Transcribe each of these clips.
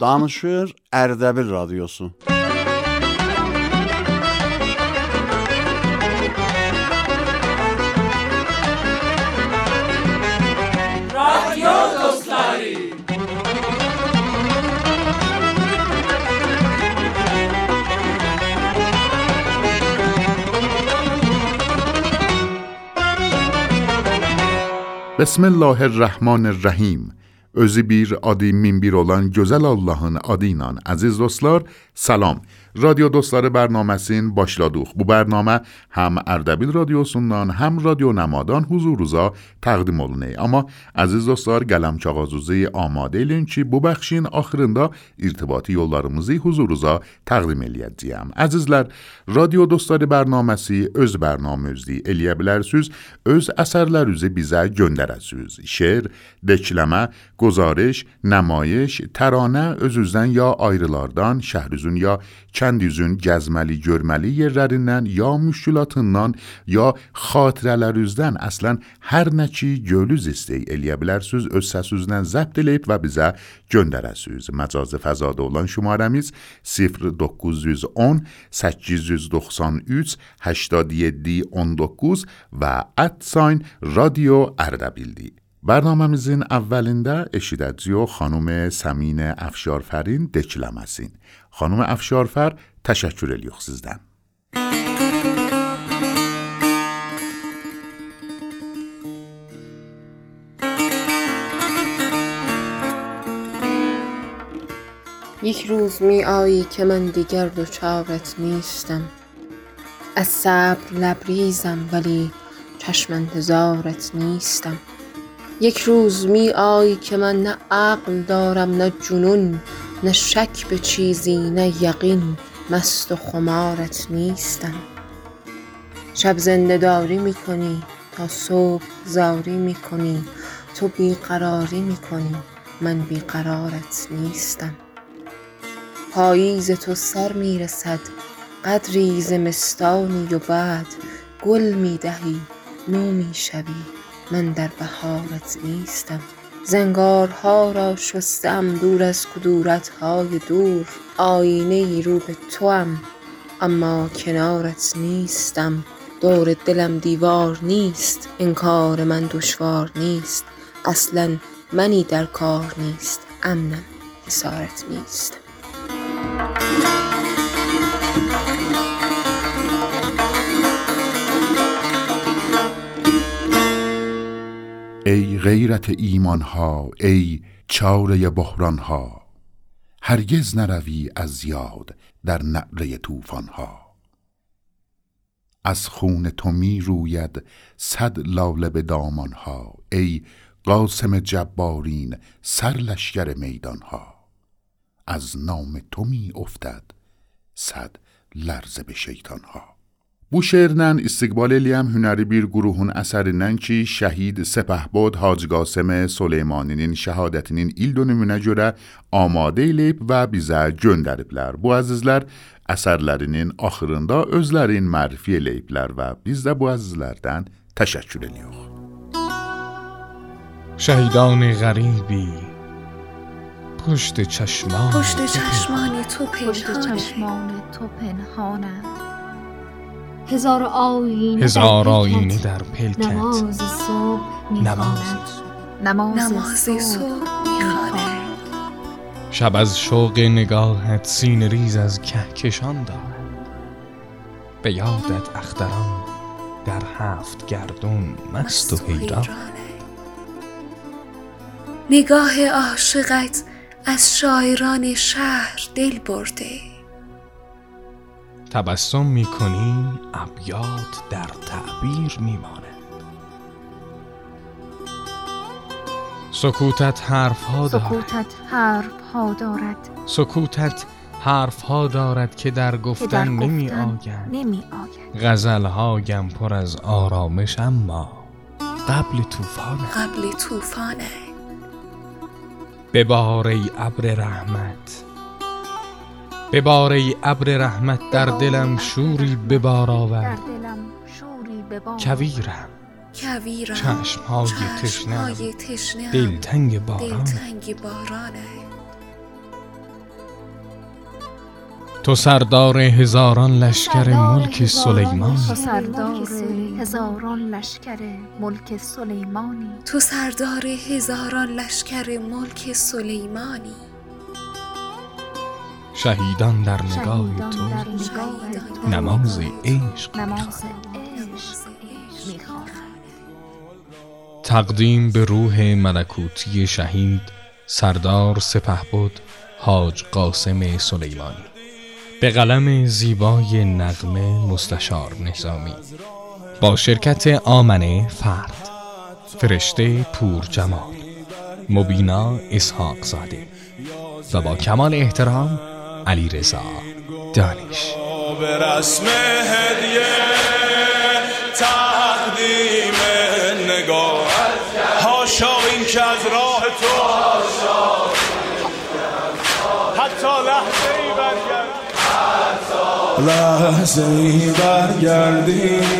Danışır Erdebil Radyosu. Radyo dostları. بسم الله الرحمن الرحیم Özü bir, adı min bir olan gözəl Allahın adı ilə əziz dostlar, salam. رادیو دوستار برنامه سین باشلادوخ. بو برنامه هم اردبیل رادیو سندان هم رادیو نمادان حضور روزا تقدیم اولنه اما عزیز دوستار گلم چاغازوزه آماده لین لینچی بو بخشین آخرین دا ارتباطی یولارموزی حضور روزا تقدیم الید دیم. عزیزلر رادیو دوستار برنامه سی از برنامه از الیه بلرسوز از اثر لرزه بیزه جندر شعر دکلمه گزارش نمایش ترانه از ازدن یا آیرلاردان شهرزون یا kəndüzün gəzməli, görməli yerlərindən, ya müşkülatından, ya xatirələrinizdən əslən hər nə ki gölüz istey eləyə bilərsiniz, öz səsinizdən zəbt eləyib və bizə göndərəsiniz. Məcazi fəzada olan şumarəmiz 0910 893 87 19 və @sign radio Ərdəbildir. برنامemizin əvvəlində eşidəcəyik xanım Səminə Əfşarfərin dekləməsin. Xanım Əfşarfər, təşəkkür edirik sizdən. یک روز می آیی که من دیگر دوچارت نیستم. از صبر لبریزم ولی چشم انتظارت نیستم. یک روز می آیی که من نه عقل دارم نه جنون. نه شک به چیزی نه یقین مست و خمارت نیستم. شب زنده داری می کنی تا صبح زاری می کنی تو بیقراری می کنی من بیقرارت نیستم. پاییز تو سر می رسد قدری زمستانی و بعد گل می دهی نو می شوی من در بهارت نیستم. زنگارها را شستم دور از کدورتهای دور. آینه ای رو به توام اما کنارت نیستم. دور دلم دیوار نیست انکار من دشوار نیست. اصلا منی در کار نیست امنم حسارت نیست. ای غیرت ایمان ها ای چاره بحران ها هرگز نروی از یاد در نعره طوفان ها از خون تو می روید صد لاله به دامان ها ای قاسم جبارین سر لشکر میدان ها از نام تو می افتد صد لرزه به شیطان ها Bu şeirlə istiqbal eləyəm hünəri bir qruhun əsərindən ki, şəhid Səpəhbod Hacı Qasım Süleymaninin şəhadətinin il dönümünə görə amadə eləyib və bizə göndəriblər. Bu əzizlər əsərlərinin axırında özlərin mərfi eləyiblər və biz də bu əzizlərdən təşəkkür edirik. شهیدان غریبی پشت چشمان پشت چشمان تو پشت پنهانه چشمان تو پنهانم هزار آینه هزار در آینه پیکت. در پلکت. نماز صبح نماز. نماز صبح شب از شوق نگاهت سینه ریز از کهکشان دارد. به یادت اختران در هفت گردون مست و حیران. نگاه عاشقت از شاعران شهر دل برده. تبسم می‌کنی ابیات در تعبیر میماند. سکوتت حرف ها دارد. سکوتت حرف ها دارد. سکوتت حرف ها دارد که در که در گفتن نمی گفتن نمی آید غزل هایم پر از آرامش اما قبل طوفان قبل طوفانه. ببار ای ابر رحمت. ببار ای ابر رحمت در دلم شوری ببار در آور. دلم شوری به بار کویرم. کویرم. تشنه چشمهای تشنه دلتنگ باران. تو سردار هزاران لشکر ملک سلیمان تو سردار هزاران لشکر ملک سلیمانی. تو سردار هزاران لشکر ملک سلیمانی. شهیدان در نگاه تو. نماز عشق. تقدیم به روح ملکوتی شهید سردار سپهبد حاج قاسم سلیمانی. به قلم زیبای نغمه مستشار نظامی. با شرکت آمنه فرد. فرشته پور جمال. مبینا اسحاق زاده. و با کمال احترام علی رضا دانش. به رسم هدیه تقدیم نگاه هاشا این که از راه تو. حتی لحظه ای برگرد. لحظه ای برگردیم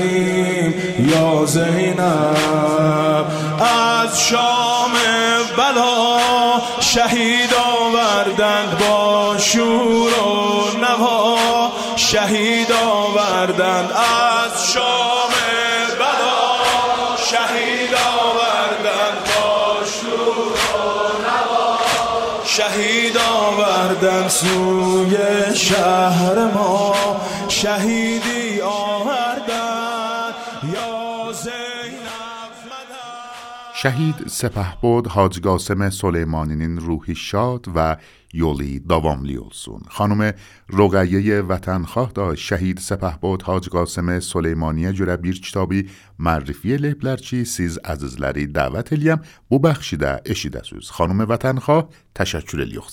یا زینب. از شام بلا شهید شور و نوا شهید آوردند از شام بلا. شهید آوردند با شور و نوا شهید آوردن سوی شهر ما. شهیدی آوردن یا زینب مدد. Şəhid Səpəhbod Hacı Qasım Süleymaninin ruhi şad və یولی داواملی اولسون خانم رقیه وطنخواه داشت شهید سپه بود حاج قاسم سلیمانی جره بیر کتابی معرفی لپلرچی سیز عزیزلری دعوت الیم بو بخشیده اشیدسوز خانم وطنخواه تشکر الیخ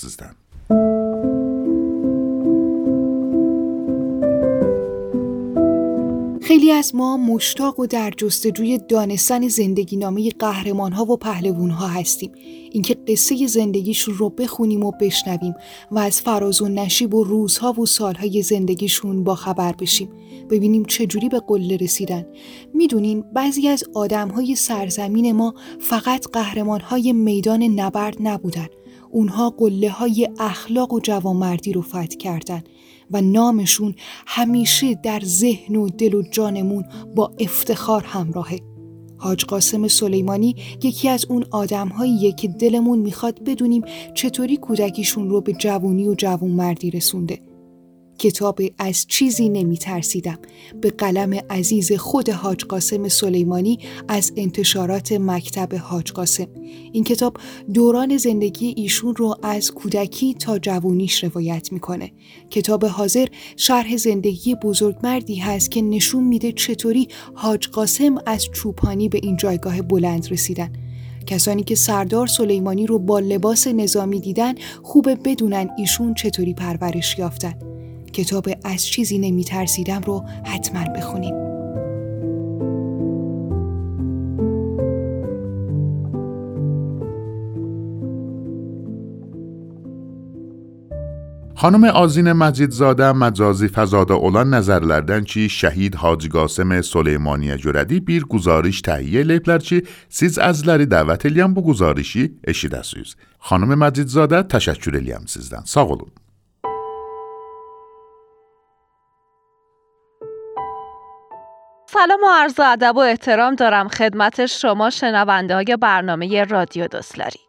خیلی از ما مشتاق و در جستجوی دانستن زندگی نامه قهرمان ها و پهلوون ها هستیم. اینکه قصه زندگیشون رو بخونیم و بشنویم و از فراز و نشیب و روزها و سالهای زندگیشون با خبر بشیم. ببینیم چجوری به قله رسیدن. می‌دونین بعضی از آدمهای سرزمین ما فقط قهرمان های میدان نبرد نبودن. اونها قله های اخلاق و جوانمردی رو فتح کردن. و نامشون همیشه در ذهن و دل و جانمون با افتخار همراهه. حاج قاسم سلیمانی یکی از اون آدمهاییه که دلمون می‌خواد بدونیم چطوری کودکیشون رو به جوونی و جوانمردی رسونده. کتاب از چیزی نمی ترسیدم به قلم عزیز خود حاج قاسم سلیمانی از انتشارات مکتب حاج قاسم. این کتاب دوران زندگی ایشون رو از کودکی تا جوونیش روایت می‌کنه. کتاب حاضر شرح زندگی بزرگمردی هست که نشون میده چطوری حاج قاسم از چوپانی به این جایگاه بلند رسیدن. کسانی که سردار سلیمانی رو با لباس نظامی دیدن خوبه بدونن ایشون چطوری پرورش یافتن. کتاب از چیزی نمی ترسیدم رو حتما بخونید. خانم آزین مجیدزاده مجازی فزاده اولان نظرلردن چی شهید حاجی قاسم سلیمانی جردی بیر گزارش تهیه لیپلر چی سیز از لری دعوت الیم بو گزارشی اشیده سویز. خانم مجیدزاده تشکر الیم سیزدن. ساقولون. سلام و عرض ادب و احترام دارم خدمت شما شنونده های برنامه رادیو دوستلاری.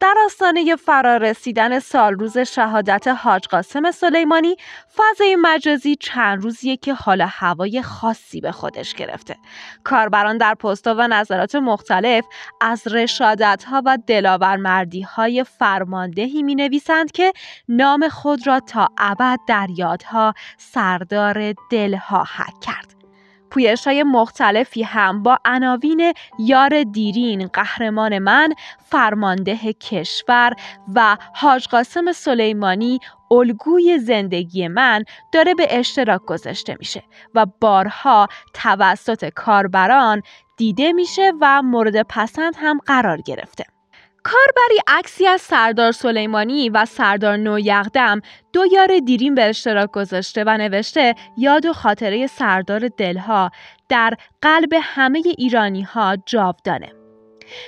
در آستانه فرارسیدن سال روز شهادت حاج قاسم سلیمانی فضای مجازی چند روزیه که حال هوای خاصی به خودش گرفته کاربران در پستها و نظرات مختلف از رشادت ها و دلاورمردی های فرماندهی می نویسند که نام خود را تا ابد در یادها سردار دلها حک کرد پویش های مختلفی هم با عناوین یار دیرین قهرمان من فرمانده کشور و حاج قاسم سلیمانی الگوی زندگی من داره به اشتراک گذاشته میشه و بارها توسط کاربران دیده میشه و مورد پسند هم قرار گرفته. کاربری عکسی از سردار سلیمانی و سردار نویغدم دو یار دیرین به اشتراک گذاشته و نوشته یاد و خاطره سردار دلها در قلب همه ایرانی ها جاودانه.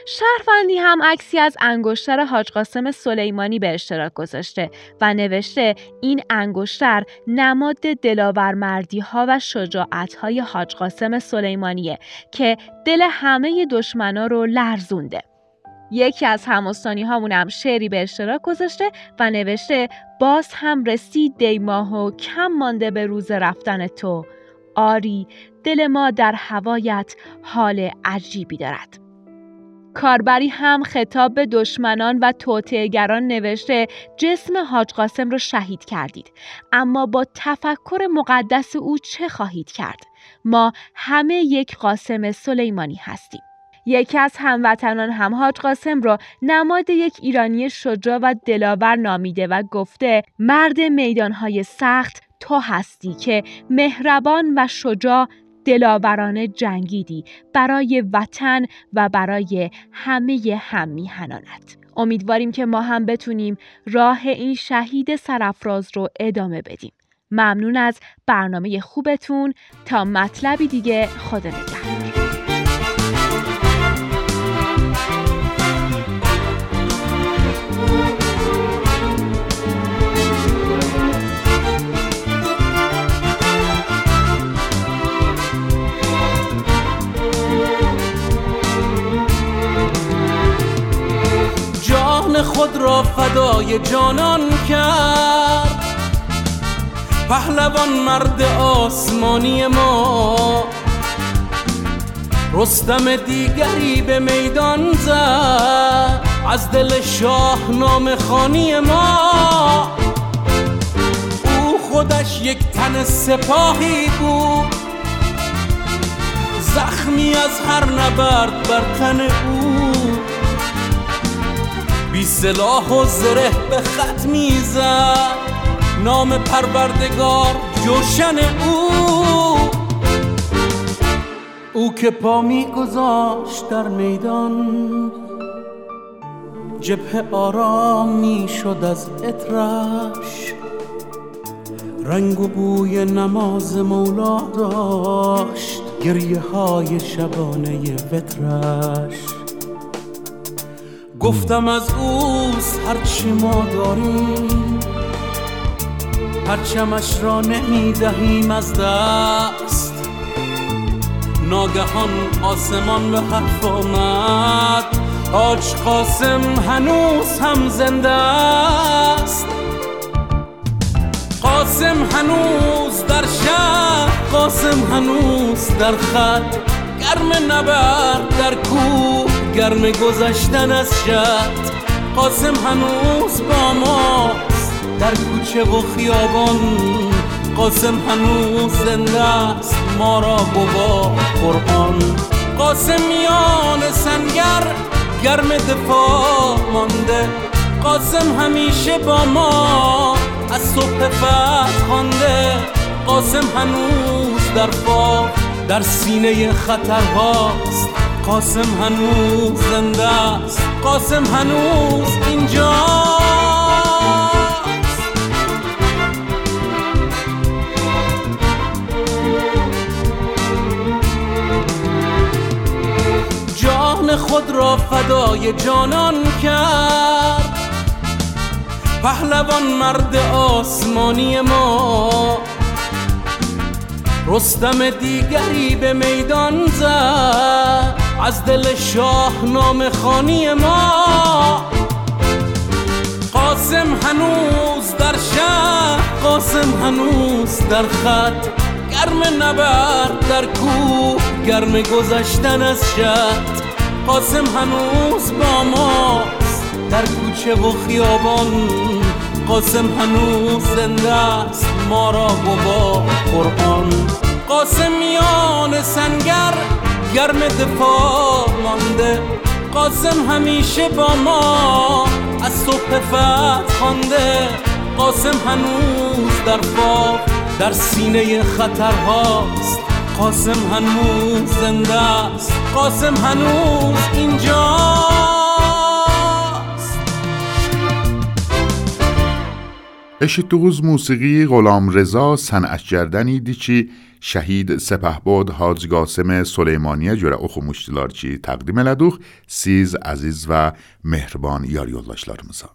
شهروندی هم عکسی از انگشتر حاج قاسم سلیمانی به اشتراک گذاشته و نوشته این انگشتر نماد دلاورمردی ها و شجاعت های حاج قاسم سلیمانیه که دل همه دشمنا رو لرزونده. یکی از همستانی هامون هم شعری به اشتراک گذاشته و نوشته باز هم رسید دیماه و کم مانده به روز رفتن تو. آری دل ما در هوایت حال عجیبی دارد. کاربری هم خطاب به دشمنان و توطئهگران نوشته جسم حاج قاسم را شهید کردید اما با تفکر مقدس او چه خواهید کرد؟ ما همه یک قاسم سلیمانی هستیم. یکی از هموطنان هم حاج قاسم را نماد یک ایرانی شجاع و دلاور نامیده و گفته مرد میدانهای سخت تو هستی که مهربان و شجاع دلاورانه جنگیدی برای وطن و برای همه هم میهنانت امیدواریم که ما هم بتونیم راه این شهید سرفراز رو ادامه بدیم. ممنون از برنامه خوبتون. تا مطلبی دیگه خدا نگهدار. فدای جانان کرد. پهلوان مرد آسمانی ما. رستم دیگری به میدان زد. از دل شاه نام خانی ما. او خودش یک تن سپاهی بود. زخمی از هر نبرد بر تن او. بی سلاح و زره به خط می‌زد. نام پروردگار جوشن او. او که پا میگذاشت در میدان جبه آرام می‌شد از اطرش رنگ و بوی نماز مولا داشت گریه های شبانه وطرش. گفتم از اوست هرچی ما داریم پرچمش را نمی‌دهیم از دست. ناگهان آسمان به حرف آمد آج قاسم هنوز هم زنده است. قاسم هنوز در شهر قاسم هنوز در خط گرم نبرد در کوه گرم گذشتن از شد قاسم هنوز با ماست. در کوچه و خیابان قاسم هنوز زنده است. ما را گوا قرآن قاسم میان سنگر گرم دفاع مانده. قاسم همیشه با ما از صبح فتح خوانده. قاسم هنوز در فاق در سینه خطرهاست. قاسم هنوز زنده است. قاسم هنوز اینجا جان خود را فدای جانان کرد. پهلوان مرد آسمانی ما. رستم دیگری به میدان زد. از دل شاه نام خانی ما. قاسم هنوز در شهر قاسم هنوز در خط. گرم نبرد در کوه گرم گذشتن از شد قاسم هنوز با ماست در کوچه و خیابان. قاسم هنوز زنده است ما را گوا قرآن قاسم میان سنگر گرم دفاع مانده قاسم همیشه با ما از صبح فتح خوانده. قاسم هنوز در فاق در سینه خطرهاست. قاسم هنوز زنده است. قاسم هنوز اینجا اشتوغوز موسیقی غلام رضا سنعش جردنی دیچی شهید سپه بود حاج قاسم سلیمانی جوره اخو مشتلارچی تقدیم لدوخ سیز عزیز و مهربان یاری اللاشلارمزان.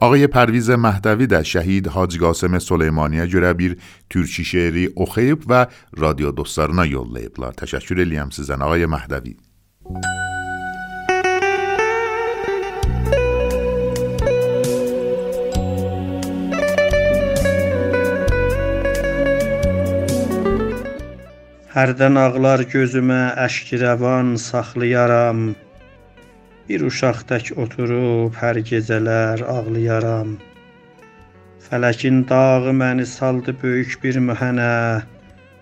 آقای پرویز مهدوی در شهید حاج قاسم سلیمانی جرابیر ترکی شعری اخیب و رادیو دوستارنا یول لیبلا تشکر لیم سیزن آقای مهدوی. هردن آقلار گزمه اشکی روان سخلیارم Bir uşaq tək oturub hər gecələr ağlayaram. Fələkin dağı məni saldı böyük bir mühənə.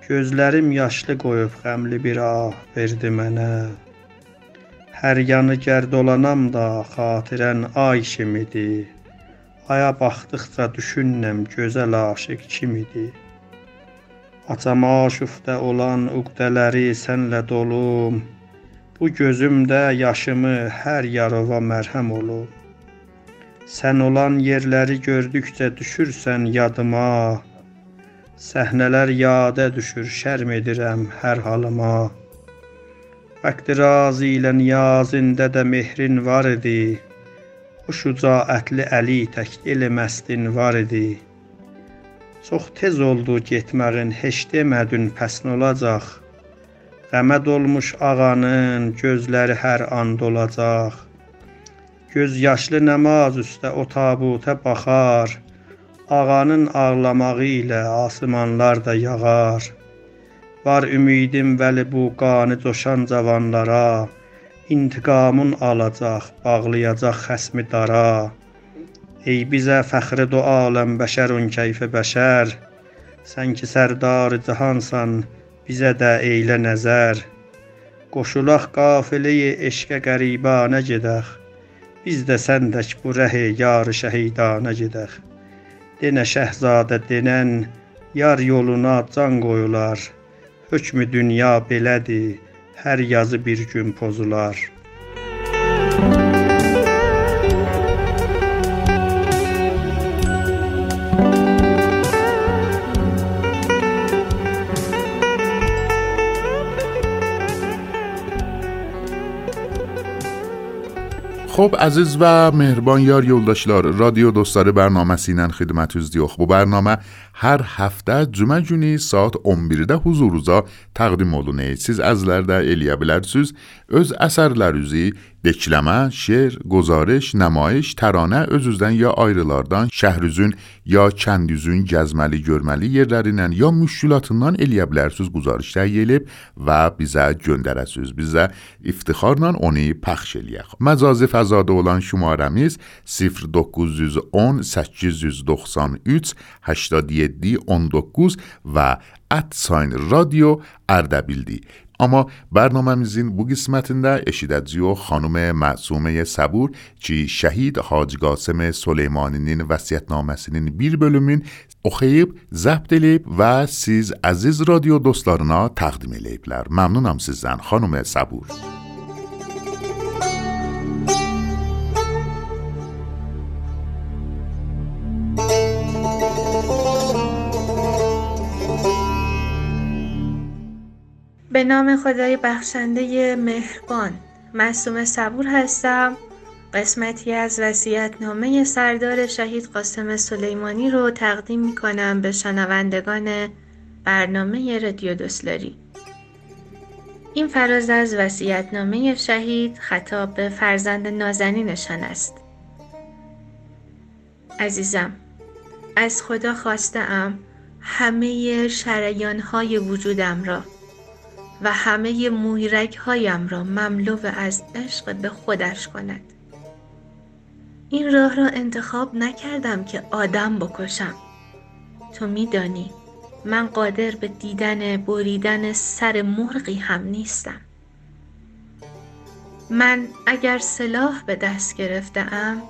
Gözlərim yaşlı qoyub qəmli bir ah verdi mənə. Hər yanı gərd olanam da xatirən ay kimidir. Aya baxdıqca düşünürəm gözəl aşiq kim idi. Açam aşufdə olan uqdələri sənlə dolum. Bu gözümdə yaşımı hər yarova mərhəm olub. Sən olan yerləri gördükcə düşürsən yadıma. Səhnələr yada düşür, şərm edirəm hər halıma. Vəqti razı ilə niyazində də mehrin var idi. O şücaətli əli tək eli məstin var idi. Çox tez oldu getməyin, heç demədin pəs nə olacaq? Qəmə dolmuş ağanın gözləri hər an dolacaq. Göz yaşlı namaz üstə o tabuta baxar. Ağanın ağlamağı ilə asmanlar da yağar. Var ümidim vəli bu qanı coşan cavanlara. İntiqamın alacaq, bağlayacaq xəsmi dara. Ey bizə fəxri do aləm bəşərun keyfə bəşər. Sən ki sərdar cahansan, bizə də eylə nəzər. Qoşulaq qafiləyə eşqə qəribanə gedək. Biz də səndək bu rəhi yar şəhidanə gedək. Denə şəhzadə denən yar yoluna can qoyular. Hökmü dünya belədir, hər yazı bir gün pozular. خب عزیز و مهربان یار یولداشلار رادیو دوستاره برنامه سینن خدمت از دیو خب برنامه. هر هفته جمعه جونی ساعت 11 حضور روزا تقدیم مولونه سیز از لرده الیا بلرسوز از اثر لرزی dekləmə, şeir, qozarış, nəmayiş, təranə öz-özdən ya ayrılardan, şəhrizün ya kəndüzün gəzməli, görməli yerlərindən ya müşkülatından eləyə bilərsiniz, quzarış təhiyə edib və bizə göndərəsiniz. Bizə iftixarla onu pəxş eləyək. Məcazi fəzada olan şumarəmiz 0910 893 87 19 və @sign radio Ərdəbildi. Amma bərnaməmizin bu qismətində eşidəcəyik xanım Məsumə Səbur ki, şəhid Hacı Qasım Süleymaninin vəsiyyətnaməsinin bir bölümün oxuyub, zəbt edib və siz əziz radio dostlarına təqdim ediblər. Məmnunam sizdən xanım Səbur. به نام خدای بخشنده مهربان. معصوم صبور هستم. قسمتی از نامه سردار شهید قاسم سلیمانی رو تقدیم می کنم به شنوندگان برنامه رادیو دوسلاری این فراز از نامه شهید خطاب به فرزند نازنینشان است. عزیزم از خدا خواستم همه شریان های وجودم را و همه مویرک هایم را مملو از عشق به خودش کند. این راه را انتخاب نکردم که آدم بکشم. تو میدانی من قادر به دیدن بریدن سر مرغی هم نیستم. من اگر سلاح به دست گرفتم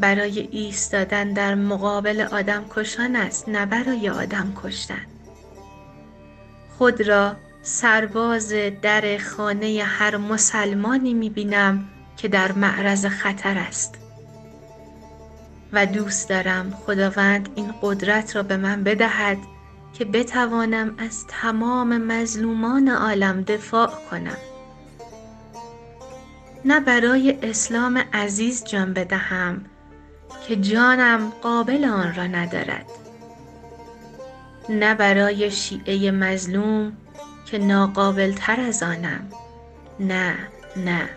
برای ایستادن در مقابل آدم کشان است نه برای آدم کشتن. خود را سرباز در خانه هر مسلمانی می بینم که در معرض خطر است. و دوست دارم خداوند این قدرت را به من بدهد که بتوانم از تمام مظلومان عالم دفاع کنم. نه برای اسلام عزیز جان بدهم که جانم قابل آن را ندارد. نه برای شیعه مظلوم که ناقابل تر از آنم. نه نه.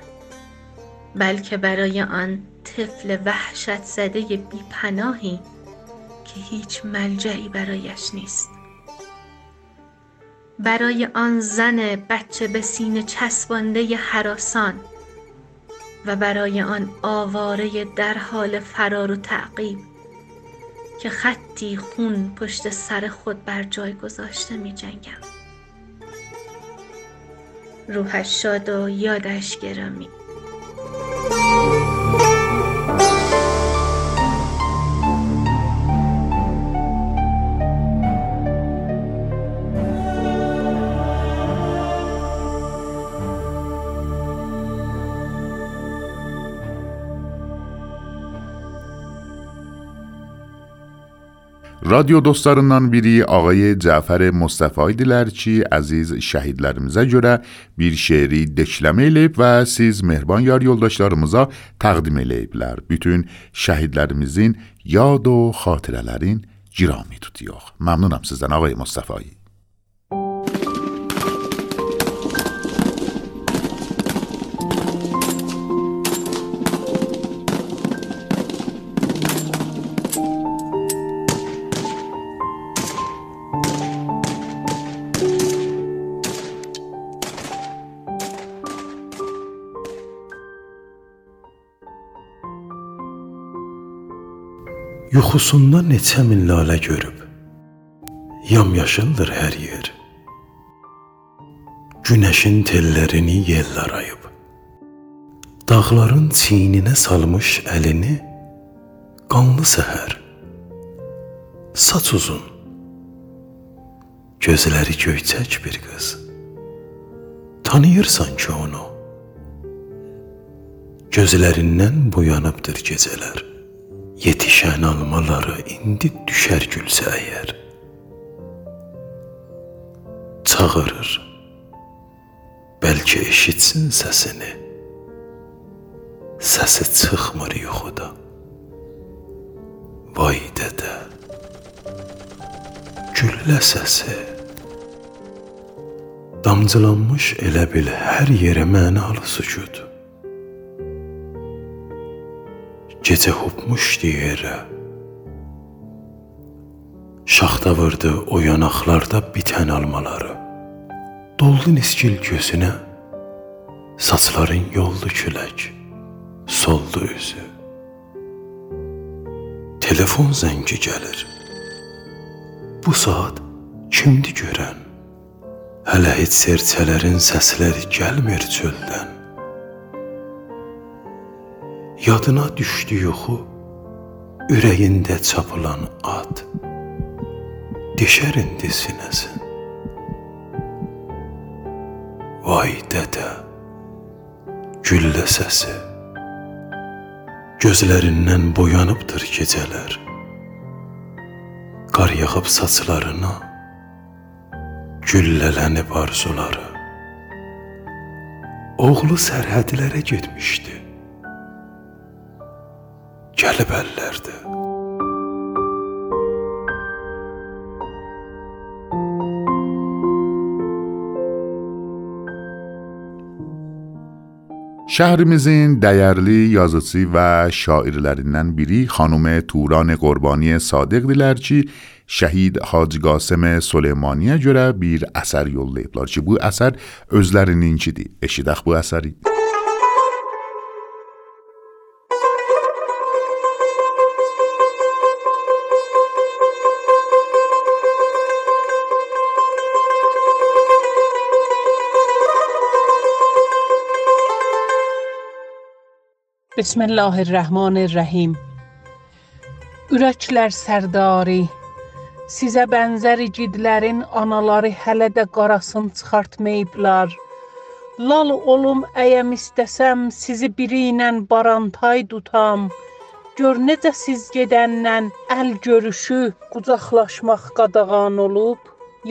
بلکه برای آن طفل وحشت زده بی پناهی که هیچ ملجعی برایش نیست. برای آن زن بچه به سینه چسبانده حراسان و برای آن آواره در حال فرار و تعقیب که خطی خون پشت سر خود بر جای گذاشته می جنگم روحش شاد و یادش گرامی. رادیو dostlarından biri آقای جعفر مصطفی dilərçi əziz şəhidlərimizə görə bir şeiri dekləmə eləyib və siz mehriban yar yoldaşlarımıza təqdim eləyiblər. Bütün şəhidlərimizin yad و xatirələrin girami tutuyor. Məmnunam sizdən آقای مصطفی. Yuxusunda neçə min lalə görüb. Yamyaşıldır hər yer. Günəşin tellərini yel arayıb. Dağların çiyninə salmış əlini qanlı səhər. Saç uzun. Gözləri göyçək bir qız. Tanıyırsan ki onu. Gözlərindən boyanıbdır gecələr. Yetişən almaları indi düşər gülsə əgər Çağırır. Bəlkə eşitsin səsini. Səsi çıxmır yuxuda. Vay dədə. Güllə səsi. Damcılanmış elə bil hər yerə mənalı sükut Gecə hopmuşdu yerə. Şaxta vurdu o yanaqlarda bitən almaları. Doldu niskil gözünə, saçların yoldu külək, soldu üzü. Telefon zəngi gəlir. Bu saat kimdi görən? Hələ heç serçələrin səsləri gəlmir çöldən. Yadına düşdü yuxu, ürəyində çapılan ad. Deşər indi sinəsin. Vay dədə, güllə səsi. Gözlərindən boyanıbdır gecələr. Qar yağıb saçlarına, güllələnib arzuları. Oğlu sərhədlərə getmişdi gəlib əllərdə. Şəhrimizin dəyərli yazıcı və şairlərindən biri xanım Turan Qurbani Sadiqdilər ki, şəhid Hacı Qasım Süleymaniyə görə bir əsər yollayıblar ki, bu əsər özlərininkidir. Eşidək bu əsəri. Bismillahirrahmanirrahim. Ürəklər sərdari, Sizə bənzər igidlərin anaları hələ də qarasın çıxartmayıblar. Lal olum əyəm istəsəm sizi biri ilə barantay tutam. Gör necə siz gedəndən əl görüşü, qucaqlaşmaq qadağan olub.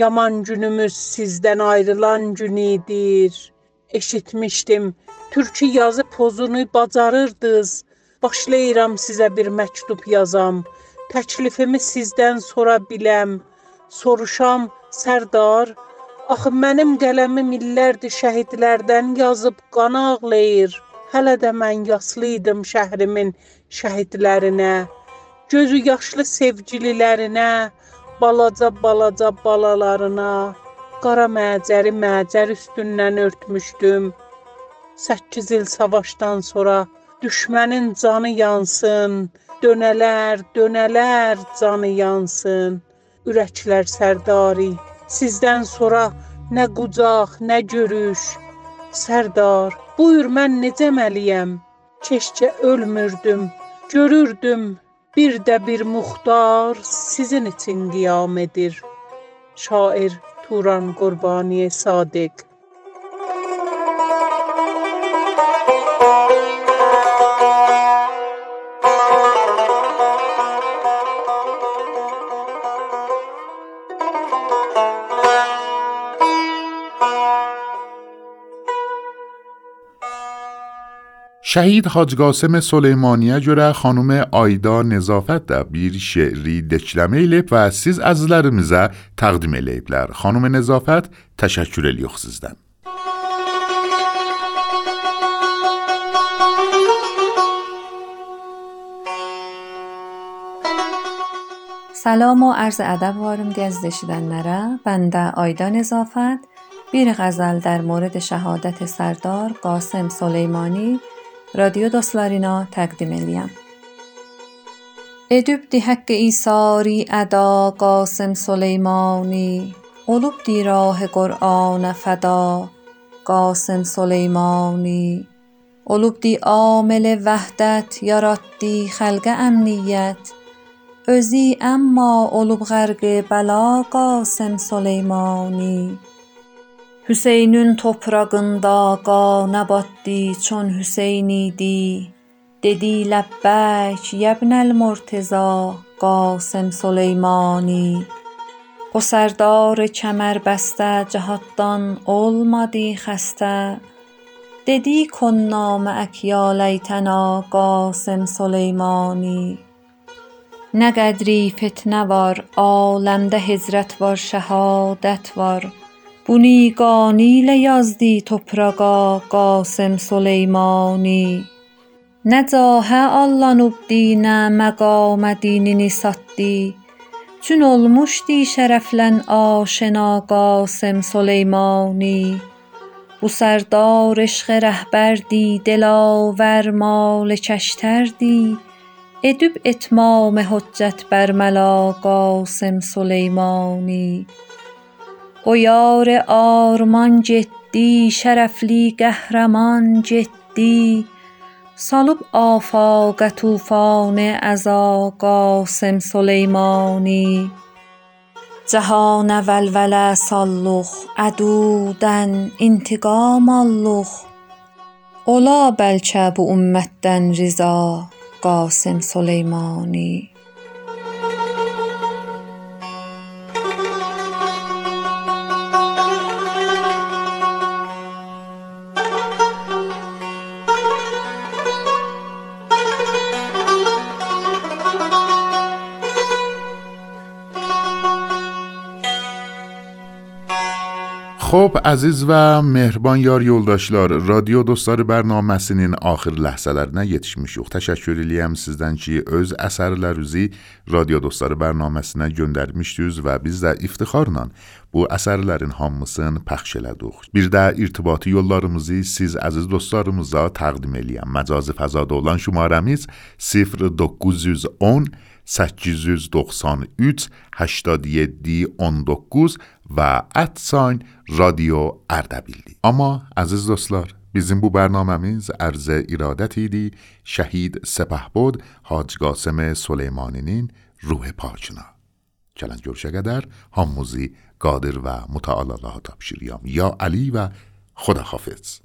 Yaman günümüz sizdən ayrılan gün idir. Eşitmişdim, türkü yazı pozunu bacarırdınız. Başlayıram sizə bir məktub yazam. Təklifimi sizdən sora biləm. Soruşam, Sərdar, axı mənim qələmim illərdir şəhidlərdən yazıb qan ağlayır. Hələ də mən yaslı idim şəhrimin şəhidlərinə. Gözü yaşlı sevgililərinə, balaca balaca balalarına. Qara məcəri məcər üstündən örtmüşdüm. 8 il savaşdan sonra düşmənin canı yansın, dönələr, dönələr canı yansın. Ürəklər sərdari, sizdən sonra nə qucaq, nə görüş. Sərdar, buyur mən necə məliyəm? Keşcə ölmürdüm, görürdüm bir də bir muxtar sizin üçün qiyam edir. Şair Turan Qurbani Sadiq شهید حاج قاسم سلیمانی جورا خانوم آیدا نظافت دبیر شعری دچلمه لیپ و سیز از لرمزه تقدیم لیپلر خانوم نظافت تشکر لیخ سیزدن سلام و عرض ادب وارم گزدشیدن نره. بنده آیدا نظافت. بیر غزل در مورد شهادت سردار قاسم سلیمانی. رادیو دوستلارینا تقدیم الیم ایدوب دی حق ایساری ادا قاسم سلیمانی قلوب دی راه قرآن فدا قاسم سلیمانی. قلوب دی آمل وحدت یارد دی خلق امنیت. ازی اما قلوب غرق بلا قاسم سلیمانی. Hüseynün toprağında qana batdı çon Hüseyn idi. Dedi ləbbək yəbnəl Murteza Qasım Süleymani. O sərdar kəmərbəstə cəhaddan olmadı xəstə. Dedi معک یا لیتنا قاسم سلیمانی نه قدری فتنه var aləmdə hicrət var şəhadət var بونی گانی لیازدی توپراگا قاسم سلیمانی. نداه الله نبدین نمگا دینی نیستی چون المشتی شرفلن آشنا قاسم سلیمانی. بو سردار عشق رهبر دی دلاور مال چشتر دی. ادوب اتمام حجت بر ملا قاسم سلیمانی. و یار آرمان جدی شرفلی قهرمان جدی. سالب آفاق توفان از قاسم سلیمانی. جهان اول وله سالخ عدودن انتقام آلخ. اولا بلچه بو امتدن رضا قاسم سلیمانی. خب əziz və mehriban yar yoldaşlar, radio dostları bərnaməsinin axır ləhzələrinə yetişmişik. Təşəkkür eləyəm sizdən ki, öz əsərlərinizi radio dostları bərnaməsinə göndərmişdiniz və biz də iftixarla bu əsərlərin hamısını pəxş elədik. Bir də irtibati yollarımızı siz əziz dostlarımıza təqdim eləyəm. Məcazi fəzada olan şumarəmiz 0910 893 87 19 و ادساین رادیو اردبیلی. اما عزیز دوستلار بیزیم بو برنامه میز عرض ارادت ایدی شهید سپه بود حاج قاسم سلیمانینین روح پاچنا چلن جرشه گدر هموزی قادر و متعالالله تبشیریام. یا علی و خدا حافظ